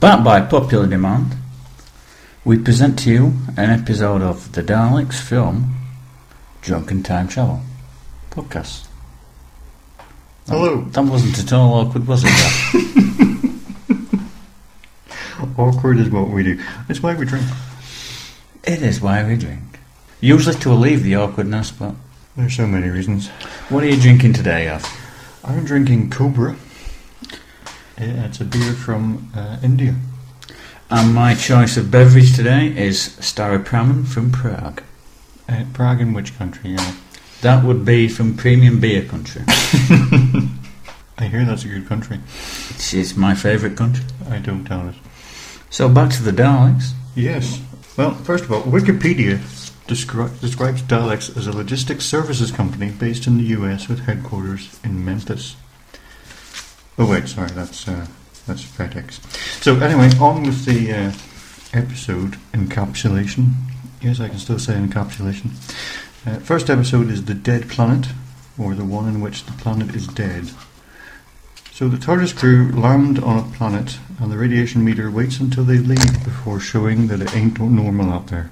Backed by popular demand, we present to you an episode of the Daleks film Drunken Time Travel podcast. That- Hello. That wasn't at all awkward, was it? Awkward is what we do. It's why we drink. it is why we drink. Usually to relieve the awkwardness, but There's so many reasons. what are you drinking today, Gav? I'm drinking Cobra. It's a beer from uh, India. And my choice of beverage today is Staropramen from Prague. Uh, Prague in which country? Uh, That would be from Premium Beer Country. I hear that's a good country. It's, it's my favourite country. I don't doubt it. So back to the Daleks. Yes. Well, first of all, Wikipedia descri- describes Daleks as a logistics services company based in the US with headquarters in Memphis. Oh wait, sorry, that's uh, that's FedEx. So anyway, on with the uh, episode encapsulation. Yes, I can still say encapsulation. Uh, first episode is the dead planet, or the one in which the planet is dead. So the TARDIS crew land on a planet, and the radiation meter waits until they leave before showing that it ain't normal out there.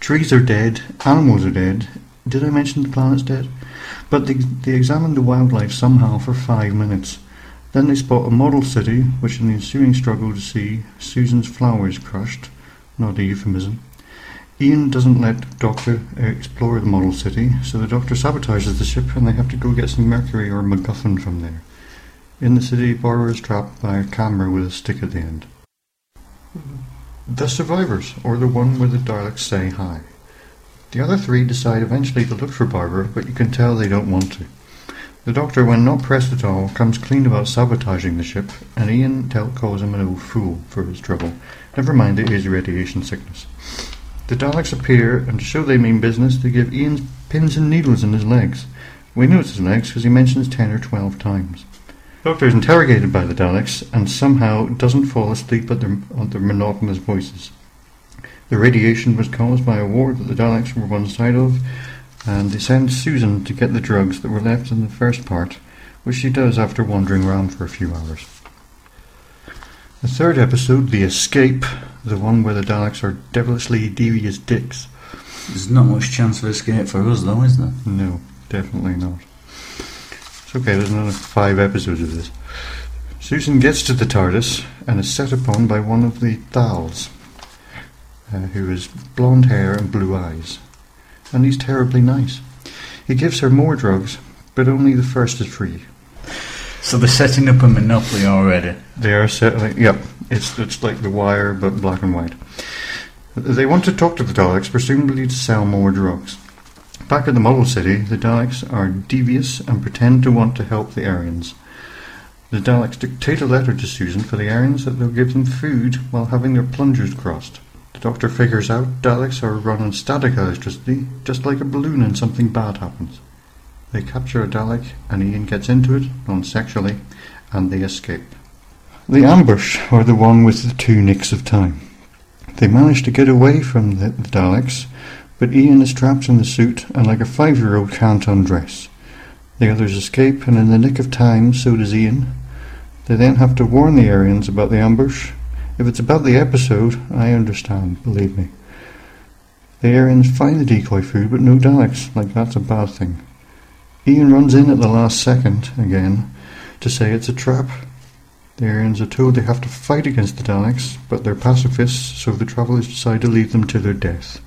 Trees are dead, animals are dead. Did I mention the planet's dead? But they, they examine the wildlife somehow for five minutes. Then they spot a model city, which in the ensuing struggle to see Susan's flowers crushed. Not a euphemism. Ian doesn't let Doctor uh, explore the model city, so the Doctor sabotages the ship and they have to go get some mercury or MacGuffin from there. In the city, Barbara is trapped by a camera with a stick at the end. The survivors, or the one where the Daleks say hi. The other three decide eventually to look for Barbara, but you can tell they don't want to. The Doctor, when not pressed at all, comes clean about sabotaging the ship, and Ian tell, calls him an old fool for his trouble. Never mind it is radiation sickness. The Daleks appear, and to show they mean business, they give Ian pins and needles in his legs. We know it's his legs because he mentions ten or twelve times. The Doctor is interrogated by the Daleks and somehow doesn't fall asleep at their, at their monotonous voices. The radiation was caused by a war that the Daleks were one side of, and they send Susan to get the drugs that were left in the first part, which she does after wandering around for a few hours. The third episode, The Escape, the one where the Daleks are devilishly devious dicks. There's not much chance of escape for us, though, is there? No, definitely not. It's okay, there's another five episodes of this. Susan gets to the TARDIS and is set upon by one of the Thals, uh, who has blonde hair and blue eyes. And he's terribly nice. He gives her more drugs, but only the first is free. So they're setting up a monopoly already. They are certainly, yep, it's, it's like The Wire, but black and white. They want to talk to the Daleks, presumably to sell more drugs. Back at the model city, the Daleks are devious and pretend to want to help the Aryans. The Daleks dictate a letter to Susan for the Aryans that they'll give them food while having their plungers crossed. The Doctor figures out Daleks are run on static electricity, just like a balloon and something bad happens. They capture a Dalek and Ian gets into it, non-sexually, and they escape. The ambush are the one with the two nicks of time. They manage to get away from the, the Daleks, but Ian is trapped in the suit and like a five-year-old can't undress. The others escape, and in the nick of time, so does Ian. They then have to warn the Aryans about the ambush. If it's about the episode, I understand, believe me. The Aryans find the decoy food, but no Daleks, like that's a bad thing. Ian runs in at the last second, again, to say it's a trap. The Aryans are told they have to fight against the Daleks, but they're pacifists, so the travellers decide to leave them to their death.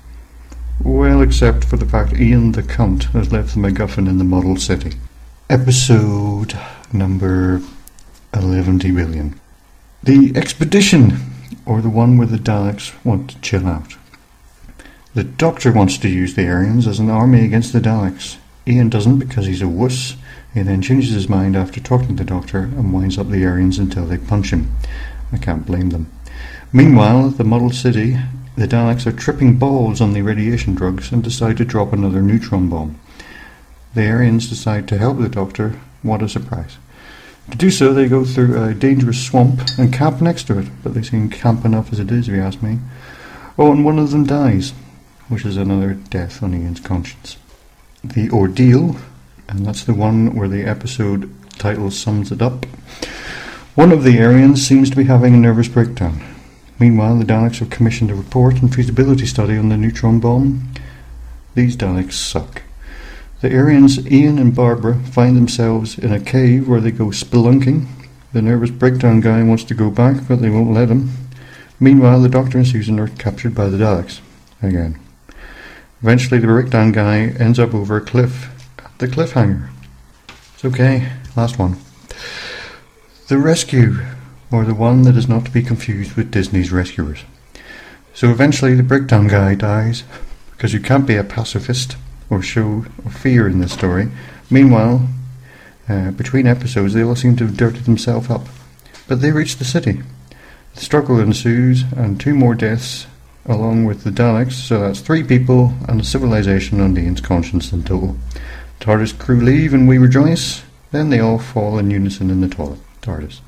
Well, except for the fact Ian the cunt has left the MacGuffin in the model city. Episode number 11 billion. The expedition, or the one where the Daleks want to chill out. The Doctor wants to use the Aryans as an army against the Daleks. Ian doesn't because he's a wuss. He then changes his mind after talking to the Doctor and winds up the Aryans until they punch him. I can't blame them. Meanwhile, the model city, the Daleks are tripping balls on the radiation drugs and decide to drop another neutron bomb. The Aryans decide to help the Doctor. What a surprise. To do so, they go through a dangerous swamp and camp next to it, but they seem camp enough as it is, if you ask me. Oh, and one of them dies, which is another death on Ian's conscience. The Ordeal, and that's the one where the episode title sums it up. One of the Aryans seems to be having a nervous breakdown. Meanwhile, the Daleks have commissioned a report and feasibility study on the neutron bomb. These Daleks suck. The Aryans, Ian and Barbara, find themselves in a cave where they go spelunking. The nervous breakdown guy wants to go back, but they won't let him. Meanwhile, the Doctor and Susan are captured by the Daleks. Again. Eventually, the breakdown guy ends up over a cliff the cliffhanger. It's okay. Last one. The Rescue, or the one that is not to be confused with Disney's Rescuers. So eventually, the breakdown guy dies, because you can't be a pacifist or show of fear in this story. Meanwhile, uh, between episodes, they all seem to have dirtied themselves up. But they reach the city. The struggle ensues, and two more deaths, along with the Daleks, so that's three people and a civilization on Ian's conscience in total. TARDIS crew leave and we rejoice, then they all fall in unison in the toilet. TARDIS.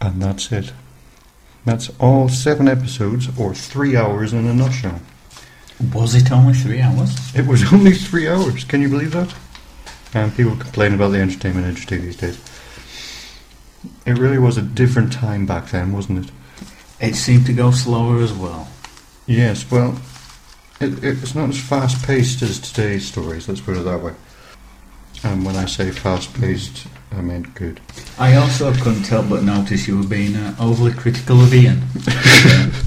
And that's it. That's all seven episodes, or three hours in a nutshell. Was it only three hours? It was only three hours. Can you believe that? And people complain about the entertainment industry these days. It really was a different time back then, wasn't it? It seemed to go slower as well. Yes, well, it, it's not as fast paced as today's stories, let's put it that way. And when I say fast paced, I meant good. I also couldn't help but notice you were being uh, overly critical of Ian.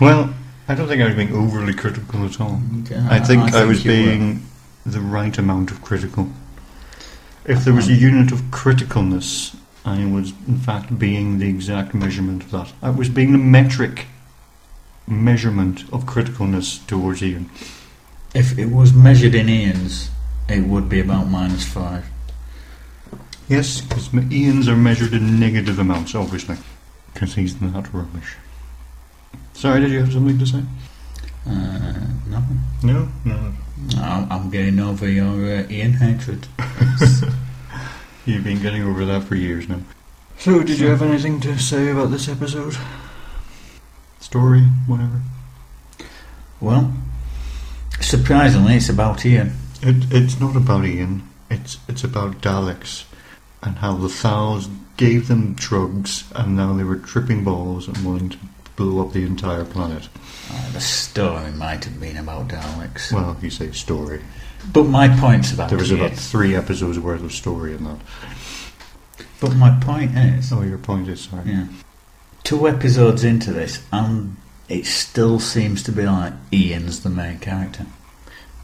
Well, I don't think I was being overly critical at all. Yeah, I think I, was you were. being the right amount of critical. If there was a uh-huh. unit of criticalness, I was in fact being the exact measurement of that. I was being the metric measurement of criticalness towards Ian. If it was measured in Ian's, it would be about minus five. Yes, because Ian's are measured in negative amounts, obviously, because he's that rubbish. Sorry, did you have something to say? Uh, no, No, no. I'm I'm getting over your uh, Ian hatred. You've been getting over that for years now. So, did you have anything to say about this episode? Story, whatever. Well, surprisingly, it's about Ian. It, it's not about Ian. It's it's about Daleks and how the Thals gave them drugs and now they were tripping balls and wanting to blow up the entire planet. Uh, the story might have been about Daleks, Well, you say story. but my point's about There was about three episodes worth of story in that. But my point is, Oh, your point is sorry. yeah, two episodes into this, and it still seems to be like Ian's the main character.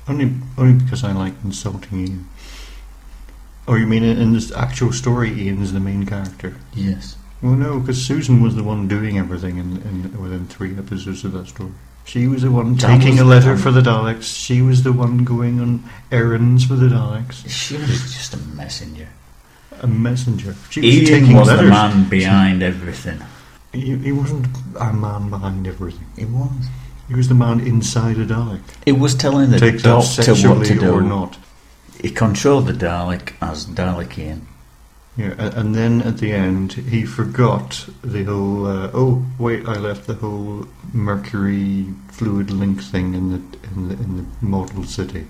Only only because I like insulting Ian. Oh, you mean in, in this actual story, Ian's the main character? Yes. Well, no, because Susan was the one doing everything in, in within three episodes of that story. She was the one taking a letter for the Daleks. She was the one going on errands for the Daleks. She was just a messenger. A messenger. She was Ian taking was the man behind everything. He, he wasn't a man behind everything. It was. He was the man inside a Dalek. It was telling the Take doctor what to do. or not. He controlled the Dalek as Dalek Ian. Yeah, and then at the end, he forgot the whole. Uh, oh, wait! I left the whole mercury fluid link thing in the in the in the model city.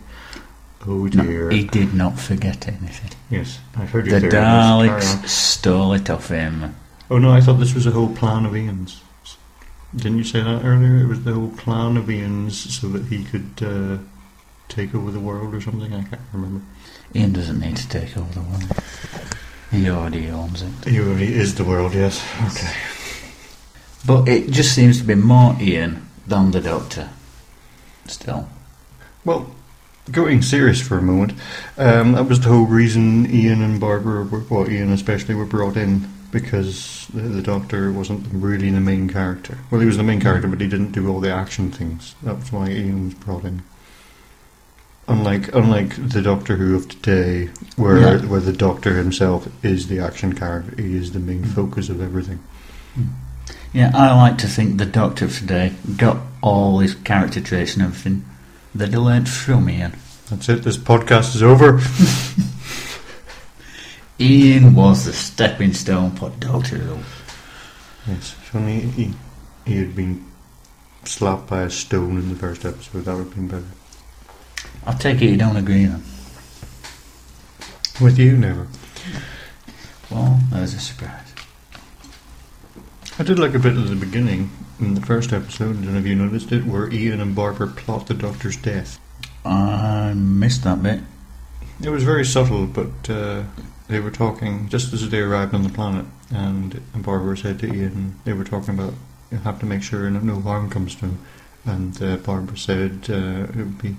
Oh No, dear! he did not forget anything. yes, I heard you The there. Yes, carry on. Daleks stole it off him. Oh no, I thought this was a whole plan of Ian's. Didn't you say that earlier? It was the whole plan of Ian's so that he could uh, take over the world or something. I can't remember. Ian doesn't need to take over the world. He already owns it. He already is the world. Yes. Okay. But it just seems to be more Ian than the Doctor. Still. Well, going serious for a moment, um, that was the whole reason Ian and Barbara, were, well, Ian especially, were brought in because the, the Doctor wasn't really the main character. Well, he was the main character, but he didn't do all the action things. That's why Ian was brought in. Unlike unlike the Doctor Who of today, where Yeah. where the Doctor himself is the action character, he is the main mm. focus of everything. Mm. Yeah, I like to think the Doctor of today got all his character traits and everything that he learned from Ian. That's it. This podcast is over. Ian was the stepping stone for Doctor Who. Yes, if only he, he had been slapped by a stone in the first episode, that would have been better. I take it you don't agree then. With you, never. Well, there's a surprise. I did like a bit at the beginning in the first episode. I don't know if you noticed it, where Ian and Barbara plot the Doctor's death. I missed that bit. It was very subtle, but uh, they were talking just as they arrived on the planet, and, Barbara said to Ian, they were talking about you have to make sure no, no harm comes to him, and uh, Barbara said uh, it would be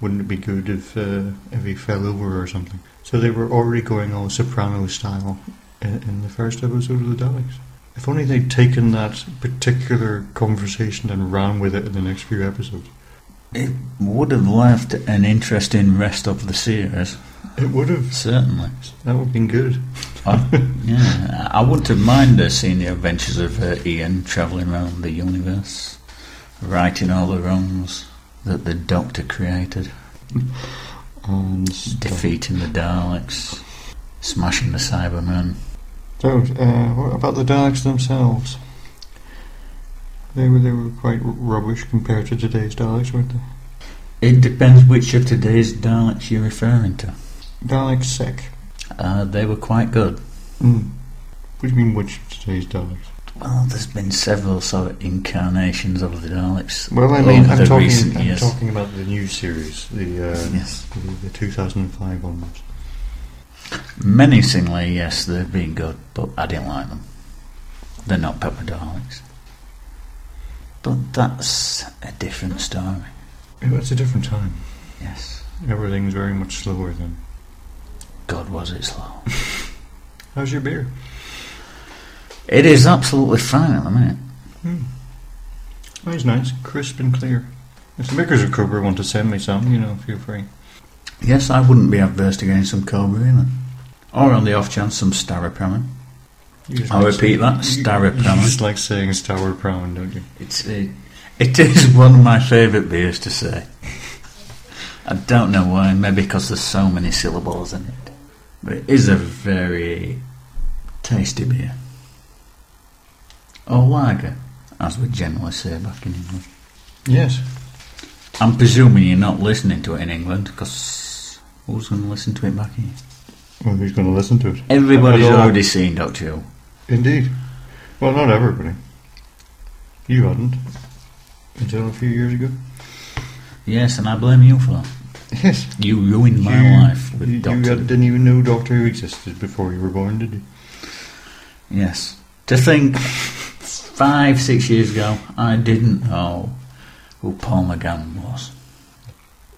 wouldn't it be good if uh, if he fell over or something. So they were already going all soprano style in, in the first episode of the Daleks. If only they'd taken that particular conversation and ran with it in the next few episodes. It would have left an interesting rest of the series, It would have. certainly. That would have been good. I, yeah, I wouldn't have minded seeing the adventures of uh, Ian travelling around the universe, righting all the wrongs that the Doctor created, And defeating the Daleks, smashing the Cybermen. So, uh, what about the Daleks themselves? They were they were quite rubbish compared to today's Daleks, weren't they? It depends which of today's Daleks you're referring to. Dalek Sec. Uh, they were quite good. Mm. What do you mean, which of today's Daleks? Well, there's been several sort of incarnations of the Daleks. Well, I mean, I'm talking. recent I'm years. talking about the new series, the uh, Yes. the, the 2005 ones. Menacingly, yes, they've been good, but I didn't like them. They're not Pepper Daleks. But that's a different story. It was a different time. Yes. Everything's very much slower then. God, was it slow. How's your beer? It is absolutely fine at the minute. Hmm. Oh, it's nice, crisp and clear. If the makers of Cobra want to send me some, you know, feel free. Yes, I wouldn't be adverse to getting some Cobra either. Or on the off chance, some Staropramen. I'll like repeat that, Staropramen. You just like saying Stour Prawn, don't you? It's a, it is one of my favourite beers to say. I don't know why, maybe because there's so many syllables in it. But it is a very tasty beer. Oh, or lager, as we generally say back in England. Yes. I'm presuming you're not listening to it in England, because who's going to listen to it back here? Well, who's going to listen to it? Everybody's already seen Doctor Who. Indeed. Well, not everybody. You hadn't. Until a few years ago. Yes, and I blame you for that. Yes. You ruined my you, life with you, Doctor you didn't even know Doctor Who existed before you were born, did you? Yes. To think five, six years ago, I didn't know who Paul McGann was.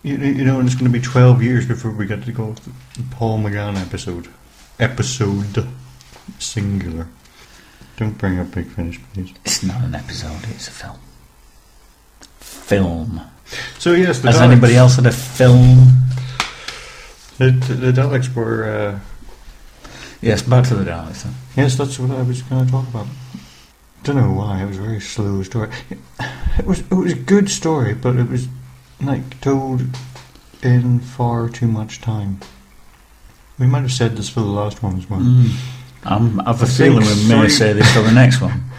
You, you know, and it's going to be 12 years before we get to go to the Paul McGann episode. Episode. Singular. Don't bring up Big Finish, please. It's not an episode, it's a film. Film. So, yes, the Has Daleks, anybody else had a film? The, the Daleks were. Uh, Yes, back to the Daleks then. yes, that's what I was going to talk about. Don't know why, it was a very slow story. It was, it was a good story, but it was like told in far too much time. We might have said this for the last one as well. Mm. I'm, I've a I feeling we may say this for the next one.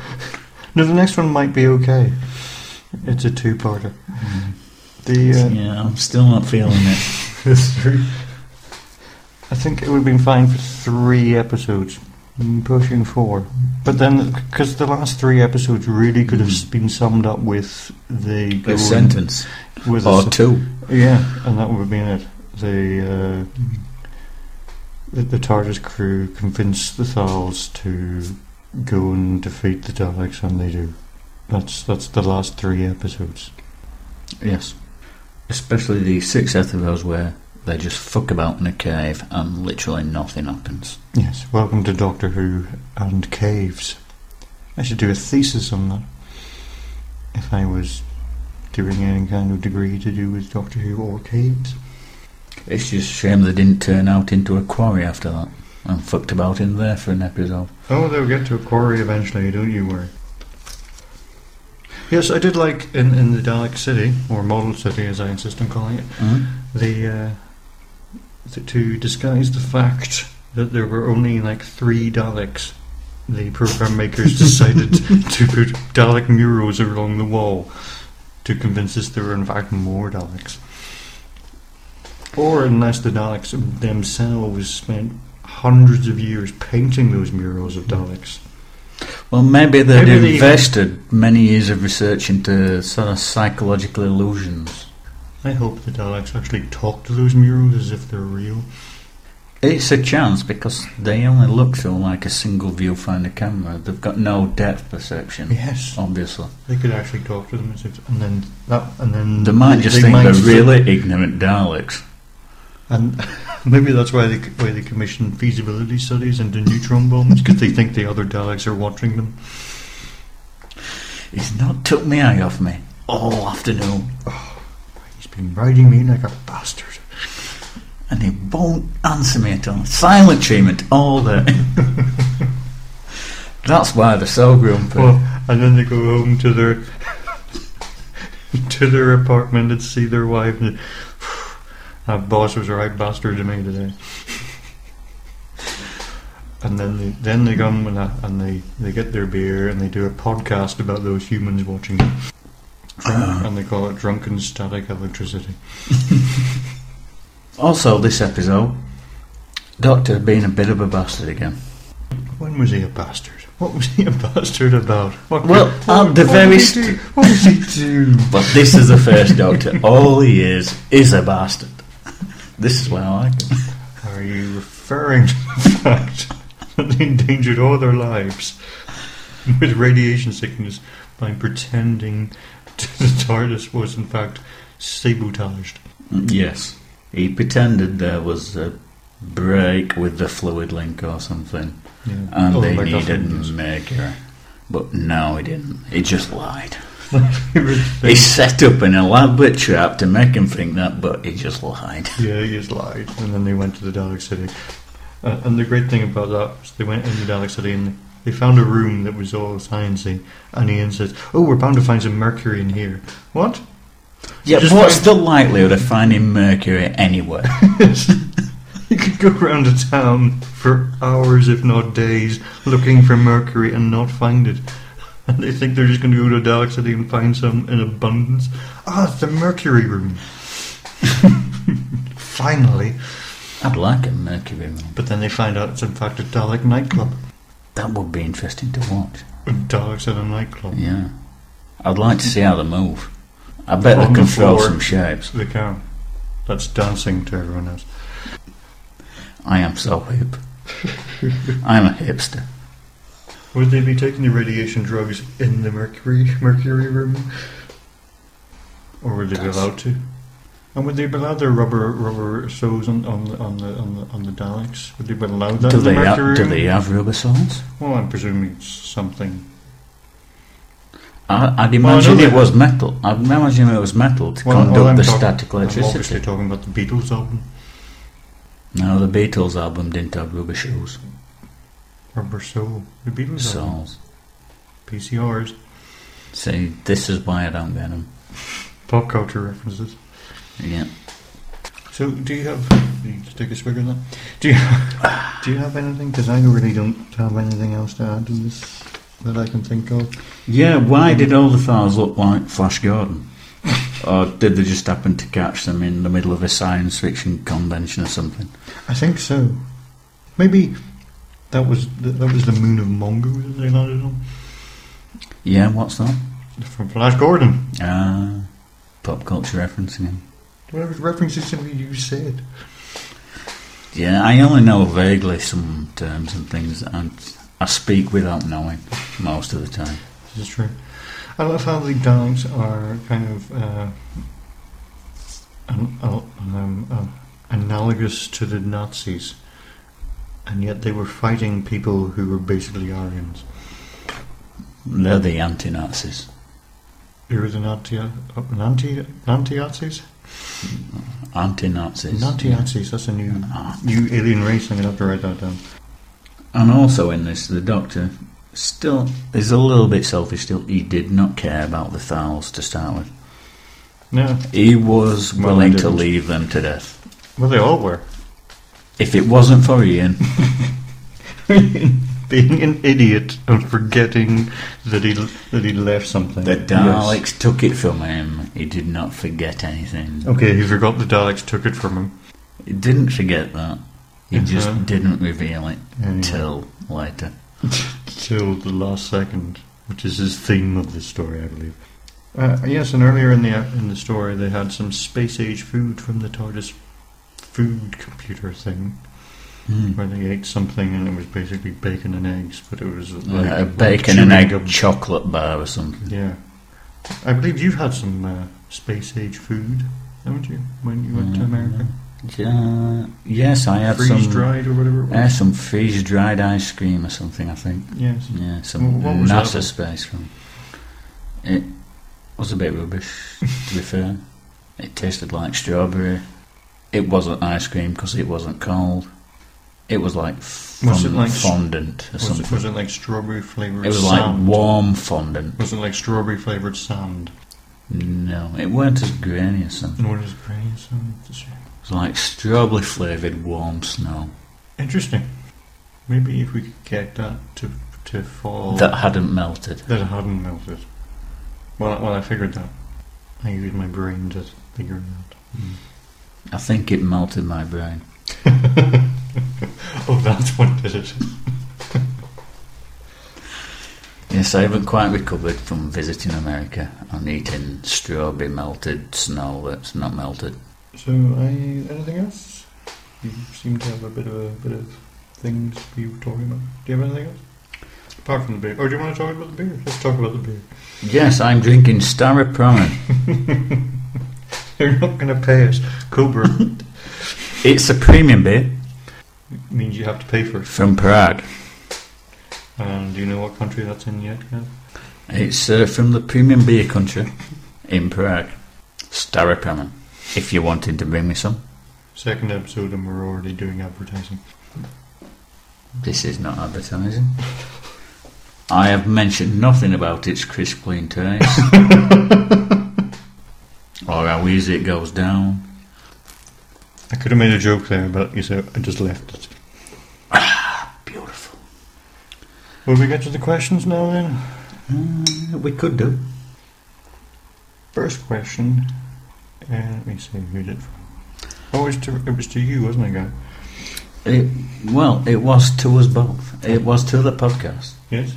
No, the next one might be okay. It's a two-parter. The uh, yeah, I'm still not feeling it. I think it would have been fine for three episodes, mm, pushing four. But then, because the last three episodes really could have Mm. been summed up with the A sentence. with a Or s- two. yeah, and that would have been it. The uh, the, the TARDIS crew convince the Thals to go and defeat the Daleks, and they do. That's that's the last three episodes. Yes. Especially the sixth episodes where they just fuck about in a cave and literally nothing happens. Yes, welcome to Doctor Who and caves. I should do a thesis on that. If I was doing any kind of degree to do with Doctor Who or caves. It's just a shame they didn't turn out into a quarry after that and fucked about in there for an episode. Oh, they'll get to a quarry eventually, don't you worry. Yes, I did like in, in the Dalek City, or Model City as I insist on calling it, Mm? the, uh, to disguise the fact that there were only like three Daleks. The program makers decided to put Dalek murals along the wall to convince us there were in fact more Daleks. Or unless the Daleks themselves spent hundreds of years painting those murals of Daleks. Well, maybe they'd Maybe they- invested many years of research into sort of psychological illusions. I hope the Daleks actually talk to those murals as if they're real. It's a chance because they only look through like a single viewfinder camera. They've got no depth perception, Yes, obviously. they could actually talk to them as if, and then that, and then They might just they think might they're really ignorant Daleks. And maybe that's why they why they commission feasibility studies into neutron bombs because they think the other Daleks are watching them. He's not took my eye off me all afternoon, oh. Riding me like a bastard. and they won't answer me at all. Silent treatment all day. That's why they're so grumpy. Well, and then they go home to their to their apartment and see their wife. And, that boss was a right bastard to me today. And then they then they come and, uh, and they, they get their beer and they do a podcast about those humans watching Drunk, and they call it drunken static electricity. Also, this episode, Doctor being a bit of a bastard again. When was he a bastard? What was he a bastard about? What, Well, what, at the what very did do? What did he do? But this is the first Doctor. All he is is a bastard. This is why I like him. Are you referring to the fact that they endangered all their lives with radiation sickness by pretending the TARDIS was in fact sabotaged? Yes. He pretended there was a break with the fluid link or something, Yeah. and Oh, they like needed mercury. But no, he didn't. He just lied. He set up an elaborate trap to make him think that, but he just lied. yeah, he just lied. And then they went to the Dalek City. Uh, and the great thing about that was they went in the Dalek City and they found a room that was all sciencey. And Ian says, "Oh, we're bound to find some mercury in here." What? Yeah, Just what's the likelihood of finding mercury anywhere? You could go around a town for hours, if not days, looking for mercury and not find it. And they think they're just going to go to a Dalek City and find some in abundance. Ah, it's the mercury room. Finally. I'd like a mercury room. But then they find out it's in fact a Dalek nightclub. That would be interesting to watch. Daleks at a nightclub. Yeah. I'd like to see how they move. I bet On they the can throw floor. some shapes. They can. That's dancing to everyone else. I am so hip. I'm a hipster. Would they be taking the radiation drugs in the mercury mercury room, or would they be allowed to? And would they be allowed their rubber rubber soles on on the on the on the, on the Daleks? Would they be allowed that Do in the they, ha- mercury do they have rubber soles? Well, I'm presuming it's something. I, I'd Well, I imagine it was metal. I'd imagine it was metal to Well, conduct well, the talk- static I'm obviously talking about the Beatles album, No, the Beatles album didn't have rubber shoes. Rubber Soul. The Beatles Soles. PCRs, See, this is why I don't get them. pop culture references. Yeah. So, do you have? You just take a swig of that? Do you do you have anything? Because I really don't have anything else to add to this that I can think of. Yeah, why did all the files look like Flash Gordon? or did they just happen to catch them in the middle of a science fiction convention or something? I think so. Maybe that was the, that was the moon of Mongo that they landed on Yeah, what's that? from Flash Gordon. Ah, pop culture referencing him. It was references something you said. Yeah, I only know vaguely some terms and things, and I speak without knowing most of the time. This is true. I love how the Daleks are kind of uh, an, uh, um, uh, analogous to the Nazis, and yet they were fighting people who were basically Aryans. They're the anti-Nazis. They were the Nazi, uh, Nanti, Anti-Nazis. Nanti-Nazis, that's a new, new alien race, I'm going to have to write that down. And also in this, the Doctor still is a little bit selfish. Still, he did not care about the Thals to start with. No, He was Well, willing to didn't. leave them to death. well, they all were. If it wasn't for Ian, Being an idiot and forgetting that he that he left something. the Yes. Daleks took it from him. He did not forget anything. Okay, he forgot the Daleks took it from him. He didn't forget that. He Uh-huh. just didn't reveal it Anyway. until later. till the last second, which is his theme of the story, I believe. Uh, yes, and earlier in the in the story, they had some space age food from the TARDIS food computer thing, Hmm. where they ate something and it was basically bacon and eggs, but it was like Uh, a- bacon chewing and egg gum. chocolate bar or something. Yeah, I believe you've had some uh, space age food, haven't you, when you went to Mm, America? Yeah, yes, I had Freeze some. dried or whatever it was. I some freeze dried ice cream or something. I think. yes. Yeah, some Well, what was that NASA one? space from. It was a bit rubbish, to be fair. It tasted like strawberry. It wasn't ice cream because it wasn't cold. It was like, fond- Was it like fondant or Was something. it, was it like strawberry flavored? It was sand? like warm fondant. Was it like strawberry flavored sand? No, it weren't as grainy as something. What is grainy sand? It's a shame. It was like strawberry flavoured warm snow Interesting. Maybe if we could get that to to fall that hadn't melted. that hadn't melted. Well, well, I figured that. I used my brain to figure it out. I think it melted my brain. Oh, that's what did it. Yes, I haven't quite recovered from visiting America and eating strawberry melted snow that's not melted. So, I, anything else? You seem to have a bit of a bit of things we were talking about. Do you have anything else? Apart from the beer. Or do you want to talk about the beer? Let's talk about the beer. Yes, I'm drinking Staropramen. They're not going to pay us. Cobra it's a premium beer means you have to pay for it. from Prague. And do you know what country that's in yet, Kev? It's uh, from the premium beer country in Prague. Staropramen. If you're wanting to bring me some, Second episode, and we're already doing advertising. this is not advertising. I have mentioned nothing about its crisp clean taste. or how easy it goes down. I could have made a joke there, but you said I just left it. Ah, beautiful. Will we get to the questions now then? Uh, we could do. First question. Uh, let me see who did it. Oh, it was to, it was to you, wasn't it, guy? It, well, it was to us both. It was to the podcast. Yes?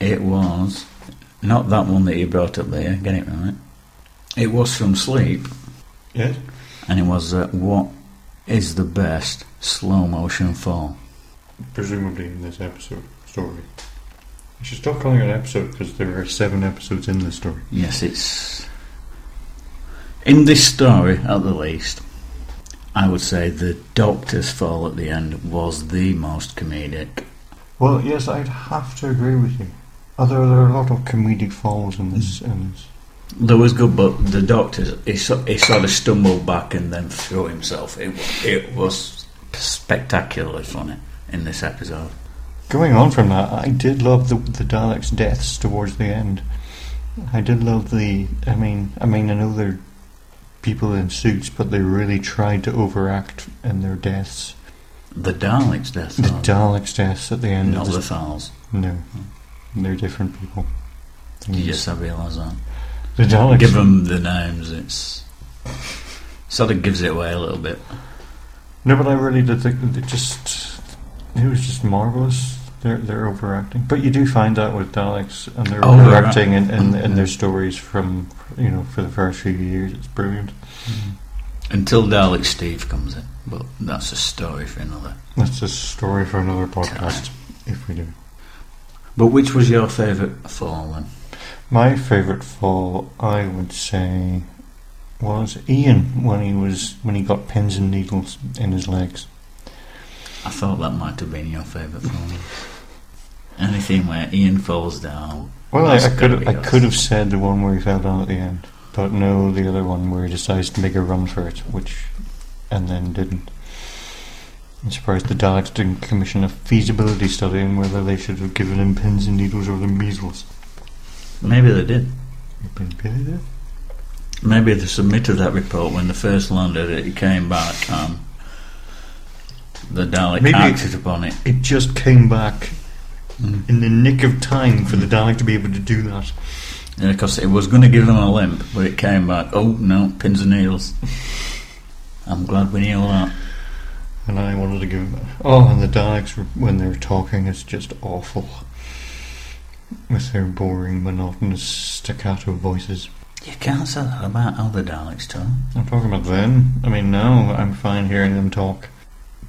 It was not that one that you brought up there. Get it right. It was from Sleep, Yes? And it was uh, what is the best slow motion fall. Presumably in this episode story. I should stop calling it an episode because there are seven episodes in this story. Yes, it's in this story at the least. I would say the Doctor's fall at the end was the most comedic. Well, yes, I'd have to agree with you. Although there are a lot of comedic falls in this. In this. There was good, but the doctor he, so, he sort of stumbled back and then threw himself. It it was spectacularly funny in this episode. Going on from that, I did love the the Daleks' deaths towards the end. I did love the. I mean, I mean, I know they're people in suits, but they really tried to overact in their deaths. The Daleks' death. The Daleks' deaths at the end. not of the Thals. no, they're different people. Yes, I realise that. The Daleks. Give them the names. It's sort of gives it away a little bit. No, but I really did think that it just it was just marvelous. They're they're overacting, but you do find that with Daleks, and they're Oh, overacting in, in, in their stories from you know for the first few years. It's brilliant. Mm-hmm. Until Dalek Steve comes in, but that's a story for another. That's a story for another podcast, if we do. But which was your favourite fall then? My favourite fall, I would say, was Ian when he was when he got pins and needles in his legs. I thought that might have been your favourite fall. Anything where Ian falls down. Well, I, I could I yours. could have said the one where he fell down at the end, but no, the other one where he decides to make a run for it, which and then didn't. I'm surprised the Daleks didn't commission a feasibility study on whether they should have given him pins and needles or the measles. Maybe they did. Maybe they did. Maybe they submitted that report when the first landed. It came back. Um, the Dalek Maybe- acted upon it. It just came back in the nick of time for the Dalek to be able to do that. Yeah, because it was going to give them a limp, but it came back. Oh no, pins and needles. I'm glad we knew that. And I wanted to give. Oh, and the Daleks, when they're talking, it's just awful. With their boring, monotonous, staccato voices. You can't say that about other Daleks, Tom. I'm talking about them. I mean, now I'm fine hearing them talk.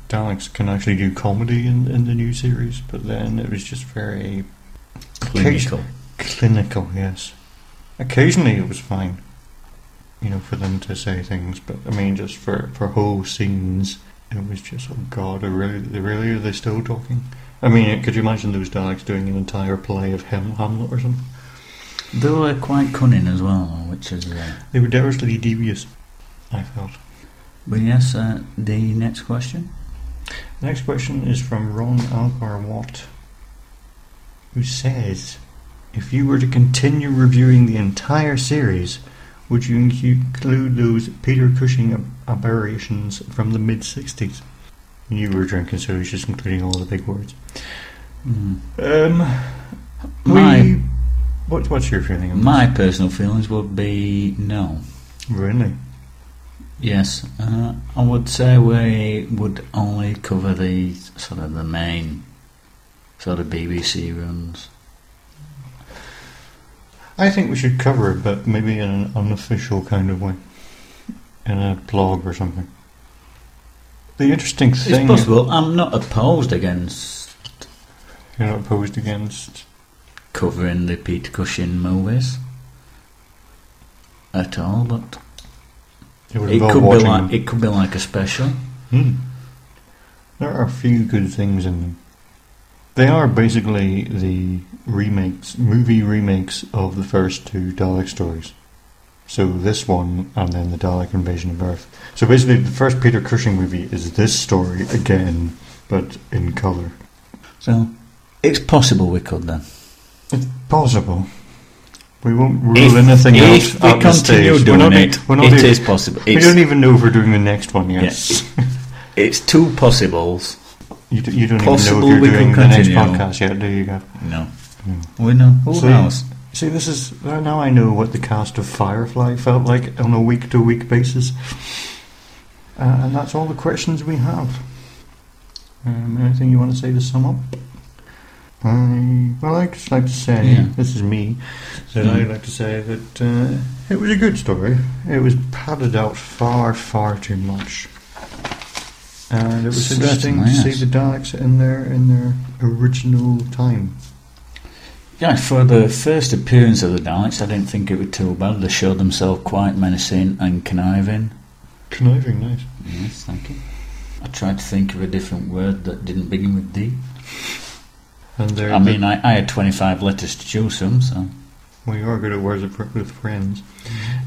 Daleks can actually do comedy in, in the new series, but then it was just very Clinical. clinical, yes. Occasionally it was fine, you know, for them to say things, but I mean, just for, for whole scenes, it was just, oh god, are really, really, are they still talking? I mean, could you imagine those Daleks doing an entire play of Ham- Hamlet or something? They were quite cunning as well, which is. Uh, They were devilishly devious, I felt. but yes, uh, the next question. Next question is from Ron Algar Watt, who says, If you were to continue reviewing the entire series, would you include those Peter Cushing aberrations from the mid 60s? You were drinking, so he's just including all the big words. Mm. Um, My- we, what, what's your feeling on My personal feelings would be no. Really? Yes, uh, I would say we would only cover the sort of the main sort of BBC runs. I think we should cover it, but maybe in an unofficial kind of way. In a blog or something. The interesting thing. It's possible. I'm not opposed against you're not opposed against covering the Peter Cushing movies at all, but it would it could be like it could be like a special. Hmm. There are a few good things in them. They are basically the remakes, movie remakes of the first two Dalek stories. So this one, and then the Dalek Invasion of Earth. So basically, the first Peter Cushing movie is this story again, but in colour. So it's possible we could then. It's possible. We won't rule If, anything if out we at this continue stage. doing we're not, it, we're not it is possible. We It's, don't even know if we're doing the next one yet. Yes. it's two possibles. You, d- you don't Possible even know we if you're doing the next podcast yet, do you, Gav? No, Hmm. we know. Who So- knows? See, this is now I know what the cast of Firefly felt like on a week-to-week basis, uh, and that's all the questions we have. Um, anything you want to say to sum up? I well, I'd just like to say Yeah. this is me. So Mm. I'd like to say that uh, it was a good story. It was padded out far, far too much, and it was interesting to see the Daleks in their in their original time. Yeah, for the first appearance of the Daleks, I didn't think it was too bad. They showed themselves quite menacing and conniving. Conniving, nice. Yes, thank you. I tried to think of a different word that didn't begin with D. And they're I mean, I, I had 25 letters to choose from, so. Well, you are good at words of- with friends.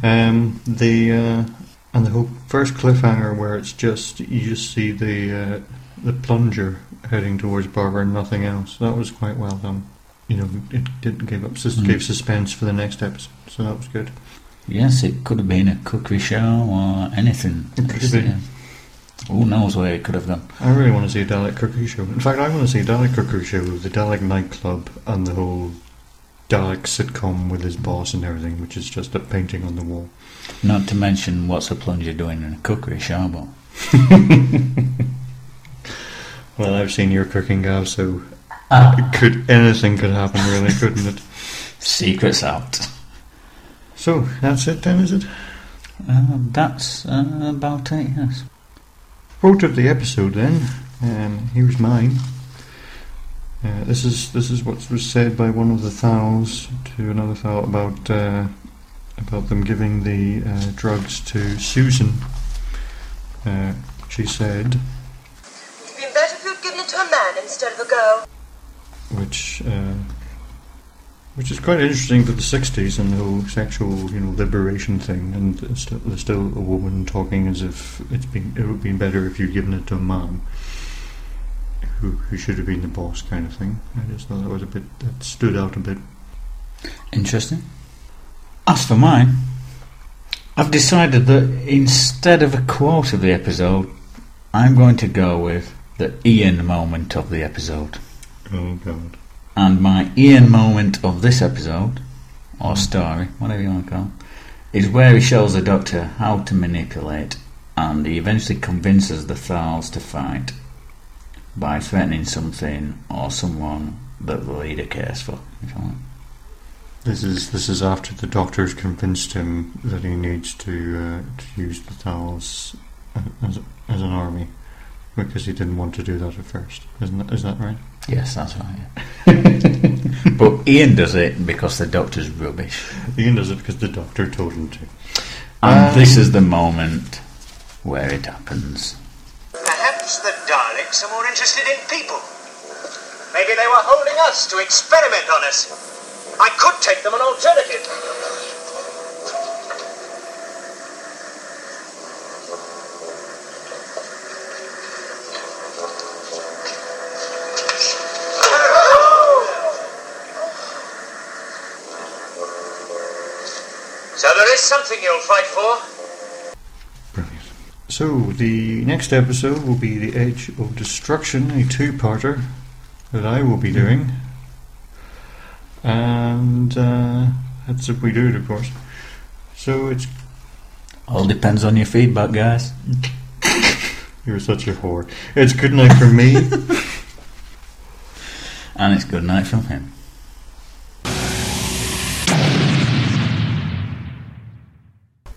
Um, the uh, and the whole first cliffhanger where it's just you just see the uh, the plunger heading towards Barbara and nothing else. That was quite well done. You know, it didn't give up sus- Mm. gave suspense for the next episode, so that was good. Yes, it could have been a cookery show or anything. It could have been. Who knows where it could have gone? I really want to see a Dalek cookery show. In fact, I want to see a Dalek cookery show, with the Dalek nightclub, and the whole Dalek sitcom with his boss and everything, which is just a painting on the wall. Not to mention what's a plunger doing in a cookery show, but Well, I've seen your cooking, Gav, so could anything could happen, really, couldn't it? secrets out. So that's it, then, is it? Uh, that's uh, about it, yes. Quote of the episode, then. Um, here's mine. Uh, this is this is what was said by one of the Thals to another Thal about uh, about them giving the uh, drugs to Susan. Uh, she said, It'd been better if you'd given it to a man instead of a girl. Which uh, which is quite interesting for the '60s and the whole sexual, you know, liberation thing. And there's still, there's still a woman talking as if it's been it would have been better if you'd given it to a man who who should have been the boss, kind of thing. I just thought that was a bit that stood out a bit. Interesting. As for mine, I've decided that instead of a quote of the episode, I'm going to go with the Ian moment of the episode. Oh God! And my Ian moment of this episode, or story, whatever you want to call it, is where he shows the doctor how to manipulate and he eventually convinces the Thals to fight by threatening something or someone that the leader cares for. If you like. This is this is after the doctors convinced him that he needs to uh, to use the Thals as, as an army because he didn't want to do that at first. Isn't that, is that right? Yes, that's right. yeah. but Ian does it because the doctor's rubbish. Ian does it because the doctor told him to. And Um, this is the moment where it happens. Perhaps the Daleks are more interested in people. Maybe they were holding us to experiment on us. I could take them an alternative. So there is something you'll fight for. Brilliant. So the next episode will be the Edge of Destruction, a two-parter that I will be doing, and uh, that's if we do it, of course. So it's All depends on your feedback, guys. you're such a whore. It's good night from me. And it's good night from him.